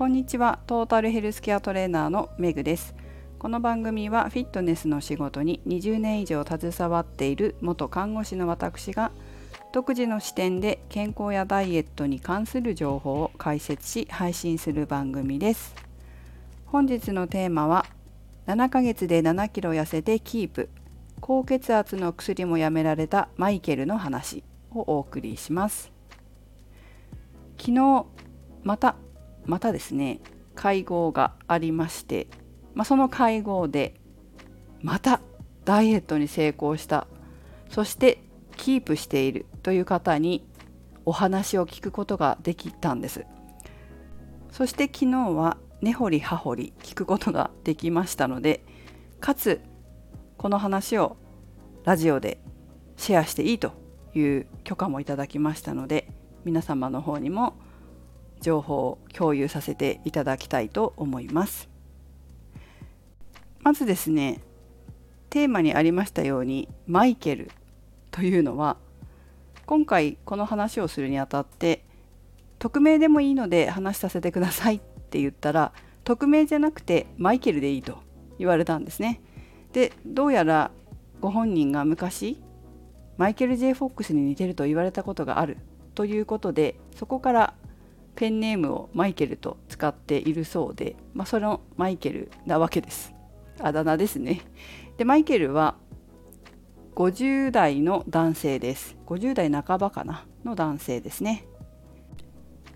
こんにちは。トータルヘルスケアトレーナーのメグです。この番組はフィットネスの仕事に20年以上携わっている元看護師の私が独自の視点で健康やダイエットに関する情報を解説し配信する番組です。本日のテーマは7ヶ月で7キロ痩せてキープ高血圧の薬もやめられたマイケルの話をお送りします。昨日またまたですね会合がありまして、まあ、その会合でまたダイエットに成功したそしてキープしているという方にお話を聞くことができたんです。そして昨日は根掘り葉掘り聞くことができましたのでかつこの話をラジオでシェアしていいという許可もいただきましたので皆様の方にも情報を共有させていただきたいと思います。まずですねテーマにありましたようにマイケルというのは今回この話をするにあたって匿名でもいいので話させてくださいって言ったら匿名じゃなくてマイケルでいいと言われたんですね。でどうやらご本人が昔マイケル・ J・ フォックスに似てると言われたことがあるということでそこからペンネームをマイケルと使っているそうで、まあ、そのマイケルなわけです。あだ名ですね。でマイケルは50代の男性です。50代半ばかなの男性ですね。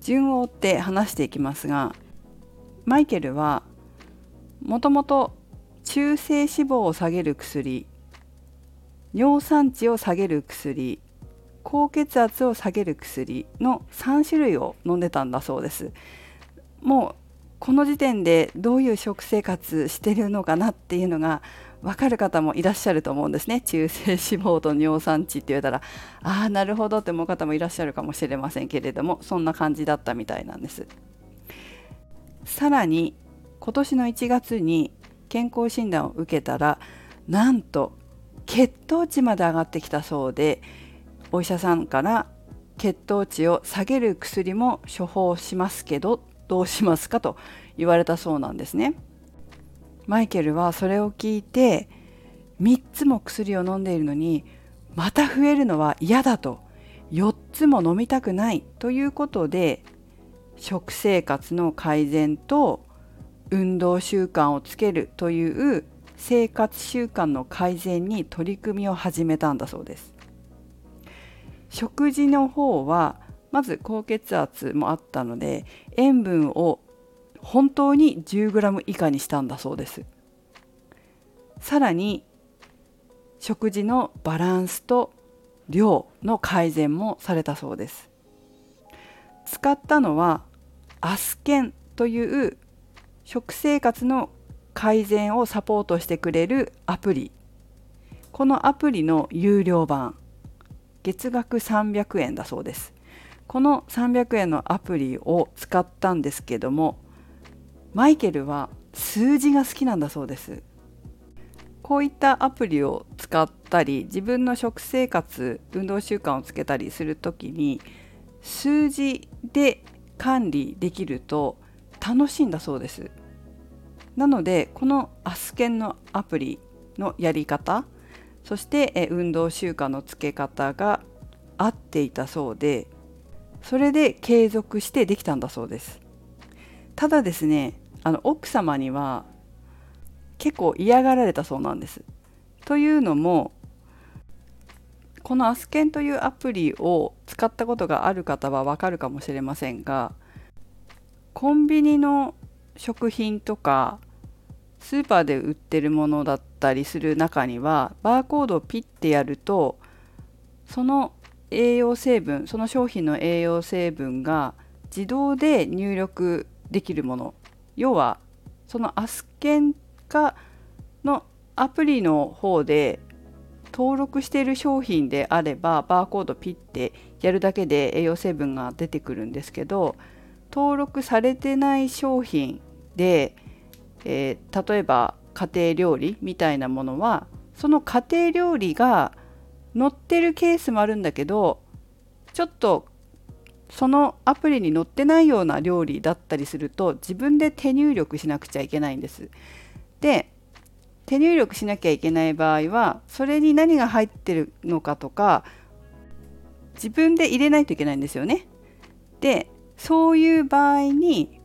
順を追って話していきますがマイケルはもともと中性脂肪を下げる薬尿酸値を下げる薬高血圧を下げる薬の3種類を飲んでたんだそうです。もうこの時点でどういう食生活してるのかなっていうのが分かる方もいらっしゃると思うんですね。中性脂肪と尿酸値って言われたらああなるほどって思う方もいらっしゃるかもしれませんけれどもそんな感じだったみたいなんです。さらに今年の1月に健康診断を受けたらなんと血糖値まで上がってきたそうでお医者さんから血糖値を下げる薬も処方しますけどどうしますかと言われたそうなんですね。マイケルはそれを聞いて3つも薬を飲んでいるのにまた増えるのは嫌だと4つも飲みたくないということで食生活の改善と運動習慣をつけるという生活習慣の改善に取り組みを始めたんだそうです。食事の方はまず高血圧もあったので塩分を本当に 10g 以下にしたんだそうです。さらに食事のバランスと量の改善もされたそうです。使ったのはアスケンという食生活の改善をサポートしてくれるアプリ。このアプリの有料版。月額300円だそうです。この300円のアプリを使ったんですけどもマイケルは数字が好きなんだそうです。こういったアプリを使ったり自分の食生活運動習慣をつけたりする時に数字で管理できると楽しいんだそうです。なのでこのアスケンのアプリのやり方そして運動習慣のつけ方が合っていたそうでそれで継続してできたんだそうです。ただですねあの奥様には結構嫌がられたそうなんです。というのもこのアスケンというアプリを使ったことがある方はわかるかもしれませんがコンビニの食品とかスーパーで売ってるものだったりする中にはバーコードをピッてやるとその栄養成分その商品の栄養成分が自動で入力できるもの。要はそのアスケン化のアプリの方で登録している商品であればバーコードピッてやるだけで栄養成分が出てくるんですけど登録されてない商品でえー、例えば家庭料理みたいなものはその家庭料理が載ってるケースもあるんだけどちょっとそのアプリに載ってないような料理だったりすると自分で手入力しなくちゃいけないんです。で手入力しなきゃいけない場合はそれに何が入ってるのかとか自分で入れないといけないんですよね。でそういう場合に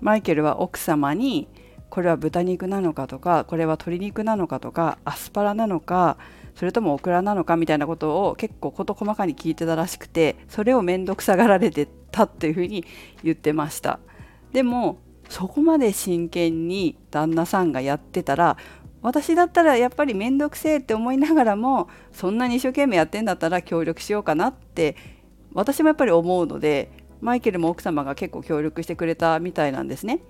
マイケルは奥様にこれは豚肉なのかとかこれは鶏肉なのかとかアスパラなのかそれともオクラなのかみたいなことを結構事細かに聞いてたらしくてそれを面倒くさがられてたっていうふうに言ってましたでもそこまで真剣に旦那さんがやってたら私だったらやっぱり面倒くせえって思いながらもそんなに一生懸命やってんだったら協力しようかなって私もやっぱり思うのでマイケルも奥様が結構協力してくれたみたいなんですね。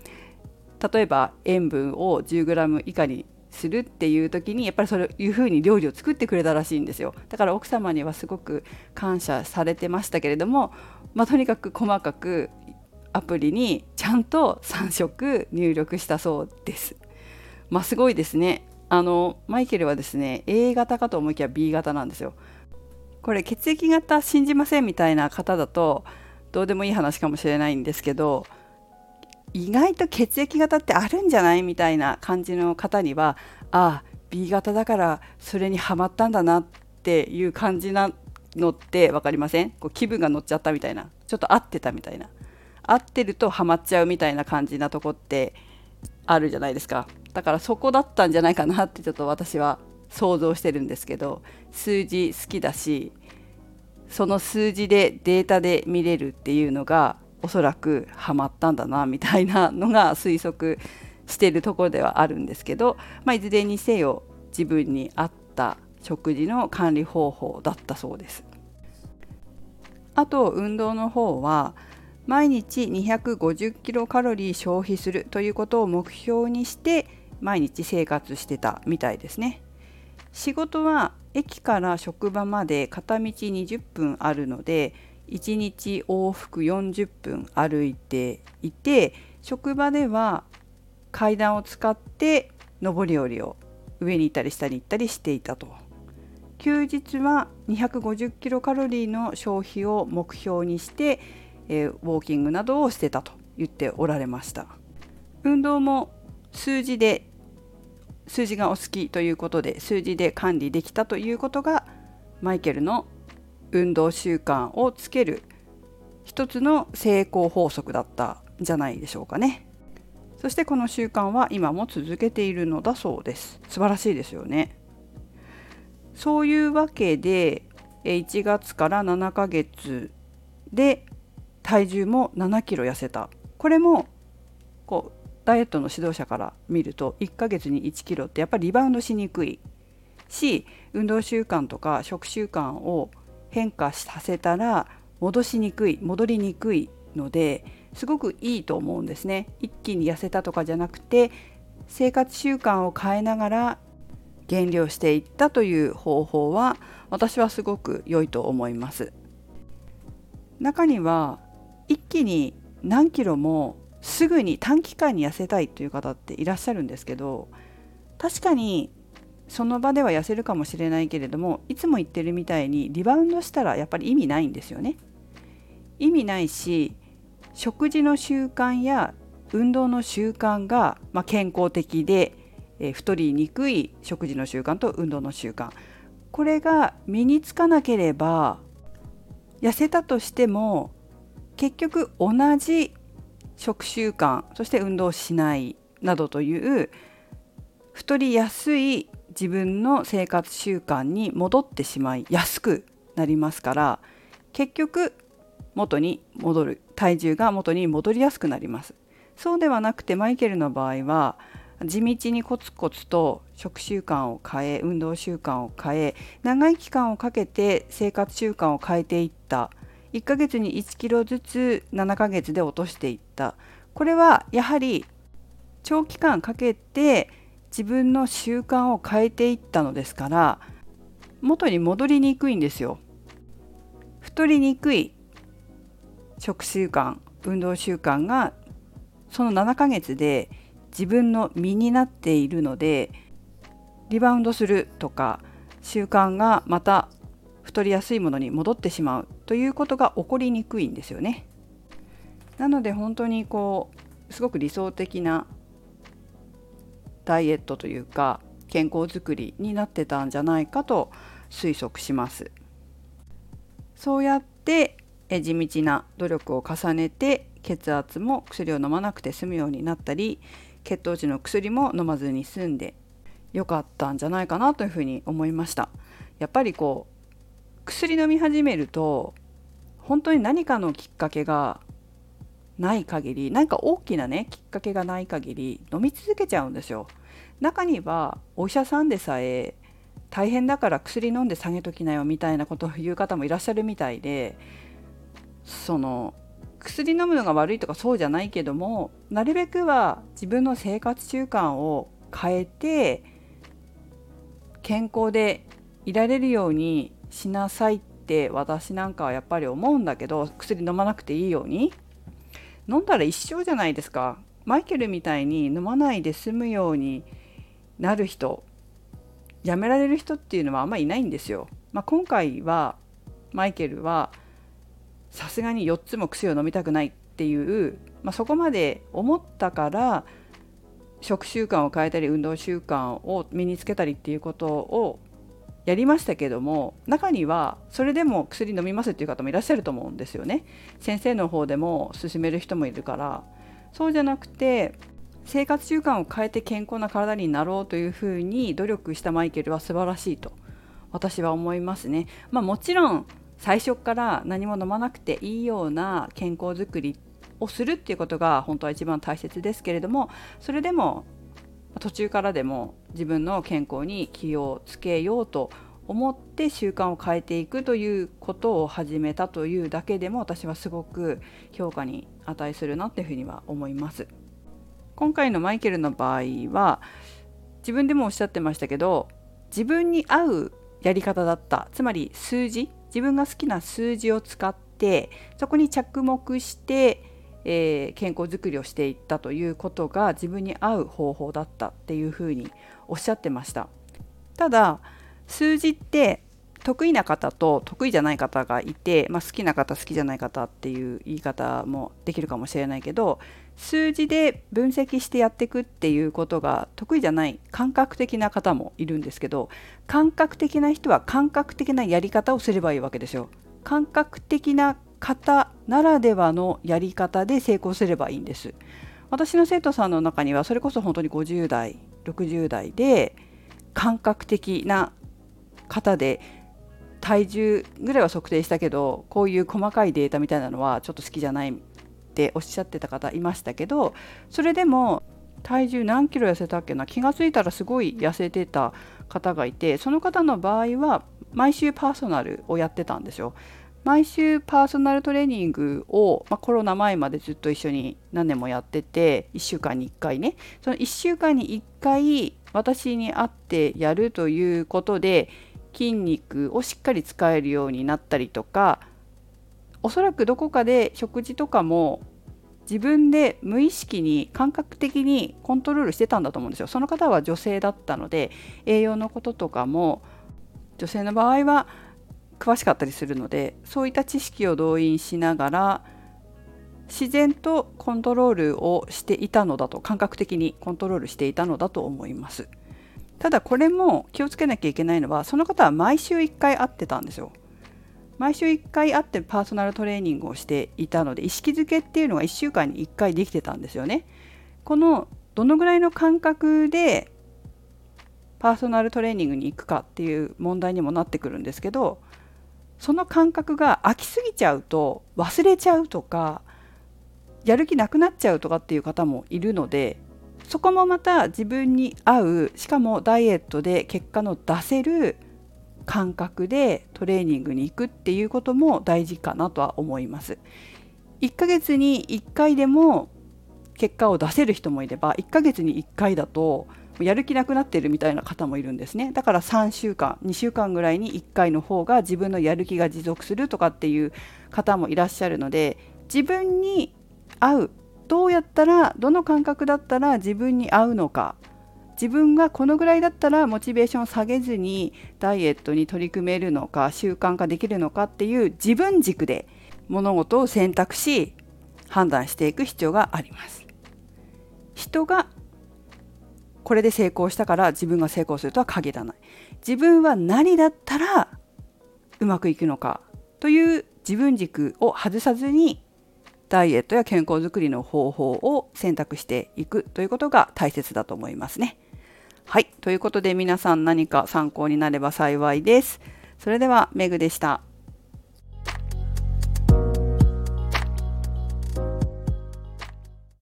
例えば塩分を 10g 以下にするっていう時にやっぱりそういう風に料理を作ってくれたらしいんですよだから奥様にはすごく感謝されてましたけれども、まあ、とにかく細かくアプリにちゃんと3色入力したそうです。まあ、すごいですねあのマイケルはですね A 型かと思いきや B 型なんですよ。これ血液型信じませんみたいな方だとどうでもいい話かもしれないんですけど意外と血液型ってあるんじゃないみたいな感じの方にはああ B 型だからそれにはまったんだなっていう感じなのって分かりません？こう気分が乗っちゃったみたいな。ちょっと合ってたみたいな。合ってるとハマっちゃうみたいな感じなとこってあるじゃないですか。だからそこだったんじゃないかなってちょっと私は想像してるんですけど数字好きだしその数字でデータで見れるっていうのがおそらくハマったんだなみたいなのが推測してるところではあるんですけど、まあ、いずれにせよ自分に合った食事の管理方法だったそうです。あと運動の方は毎日250キロカロリー消費するということを目標にして毎日生活してたみたいですね。仕事は駅から職場まで片道20分あるので1日往復40分歩いていて職場では階段を使って上り下りを上に行ったり下に行ったりしていたと。休日は250キロカロリーの消費を目標にして、えー、ウォーキングなどをしてたと言っておられました。運動も数字で数字がお好きということで数字で管理できたということがマイケルの運動習慣をつける一つの成功法則だったんじゃないでしょうかね。そしてこの習慣は今も続けているのだそうです。素晴らしいですよね。そういうわけで1月から7ヶ月で体重も7キロ痩せた。これもこうダイエットの指導者から見ると1ヶ月に1キロってやっぱりリバウンドしにくいし運動習慣とか食習慣を変化させたら戻しにくい戻りにくいのですごくいいと思うんですね。一気に痩せたとかじゃなくて生活習慣を変えながら減量していったという方法は私はすごく良いと思います。中には一気に何キロもすぐに短期間に痩せたいという方っていらっしゃるんですけど確かにその場では痩せるかもしれないけれどもいつも言ってるみたいにリバウンドしたらやっぱり意味ないんですよね。意味ないし食事の習慣や運動の習慣が、まあ、健康的で、え、太りにくい食事の習慣と運動の習慣これが身につかなければ痩せたとしても結局同じ食習慣そして運動しないなどという太りやすい自分の生活習慣に戻ってしまいやすくなりますから結局元に戻る体重が元に戻りやすくなります。そうではなくてマイケルの場合は地道にコツコツと食習慣を変え運動習慣を変え長い期間をかけて生活習慣を変えていった。1ヶ月に1キロずつ7ヶ月で落としていった。これはやはり長期間かけて自分の習慣を変えていったのですから元に戻りにくいんですよ。太りにくい食習慣運動習慣がその7ヶ月で自分の身になっているのでリバウンドするとか習慣がまた太りやすいものに戻ってしまうということが起こりにくいんですよね。なので本当にこうすごく理想的なダイエットというか健康づくりになってたんじゃないかと推測します。そうやって地道な努力を重ねて血圧も薬を飲まなくて済むようになったり血糖値の薬も飲まずに済んでよかったんじゃないかなというふうに思いましたやっぱりこう薬飲み始めると本当に何かのきっかけがない限り何か大きなねきっかけがない限り飲み続けちゃうんですよ。中にはお医者さんでさえ大変だから薬飲んで下げときなよみたいなことを言う方もいらっしゃるみたいでその薬飲むのが悪いとかそうじゃないけどもなるべくは自分の生活習慣を変えて健康でいられるようにしなさいって私なんかはやっぱり思うんだけど薬飲まなくていいように。飲んだら一生じゃないですかマイケルみたいに飲まないで済むようになる人やめられる人っていうのはあんまりいないんですよ。まあ、今回はマイケルはさすがに4つも薬を飲みたくないっていう、まあ、そこまで思ったから食習慣を変えたり運動習慣を身につけたりっていうことをやりましたけども中にはそれでも薬飲みますっていう方もいらっしゃると思うんですよね。先生の方でも勧める人もいるからそうじゃなくて生活習慣を変えて健康な体になろうというふうに努力したマイケルは素晴らしいと私は思いますね。まあ、もちろん最初から何も飲まなくていいような健康づくりをするっていうことが本当は一番大切ですけれどもそれでも途中からでも自分の健康に気をつけようと思って習慣を変えていくということを始めたというだけでも私はすごく評価に値するなっていうふうには思います。今回のマイケルの場合は自分でもおっしゃってましたけど自分に合うやり方だったつまり数字自分が好きな数字を使ってそこに着目して、えー、健康づくりをしていったということが自分に合う方法だったっていうふうにおっしゃってましたただ数字って得意な方と得意じゃない方がいて、まあ、好きな方好きじゃない方っていう言い方もできるかもしれないけど数字で分析してやっていくっていうことが得意じゃない感覚的な方もいるんですけど感覚的な人は感覚的なやり方をすればいいわけですよ。感覚的な方ならではのやり方で成功すればいいんです。私の生徒さんの中にはそれこそ本当に50代60代で感覚的な方で体重ぐらいは測定したけどこういう細かいデータみたいなのはちょっと好きじゃないっておっしゃってた方いましたけどそれでも体重何キロ痩せたっけな気が付いたらすごい痩せてた方がいてその方の場合は毎週パーソナルをやってたんですよ。毎週パーソナルトレーニングを、まあ、コロナ前までずっと一緒に何年もやってて1週間に1回ねその1週間に1回私に会ってやるということで筋肉をしっかり使えるようになったりとかおそらくどこかで食事とかも自分で無意識に感覚的にコントロールしてたんだと思うんですよ。その方は女性だったので栄養のこととかも女性の場合は詳しかったりするのでそういった知識を動員しながら自然とコントロールをしていたのだと感覚的にコントロールしていたのだと思います。ただこれも気をつけなきゃいけないのはその方は毎週1回会ってたんですよ。毎週1回会ってパーソナルトレーニングをしていたので意識づけっていうのが1週間に1回できてたんですよね。このどのぐらいの感覚でパーソナルトレーニングに行くかっていう問題にもなってくるんですけどその感覚が空きすぎちゃうと忘れちゃうとかやる気なくなっちゃうとかっていう方もいるのでそこもまた自分に合うしかもダイエットで結果の出せる感覚でトレーニングに行くっていうことも大事かなとは思います。1ヶ月に1回でも結果を出せる人もいれば1ヶ月に1回だとやる気なくなってるみたいな方もいるんですねだから3週間2週間ぐらいに1回の方が自分のやる気が持続するとかっていう方もいらっしゃるので自分に合うどうやったらどの感覚だったら自分に合うのか自分がこのぐらいだったらモチベーションを下げずにダイエットに取り組めるのか習慣化できるのかっていう自分軸で物事を選択し判断していく必要があります。人がこれで成功したから自分が成功するとは限らない。自分は何だったらうまくいくのかという自分軸を外さずにダイエットや健康づくりの方法を選択していくということが大切だと思いますね。はい。ということで皆さん何か参考になれば幸いです。それではメグでした。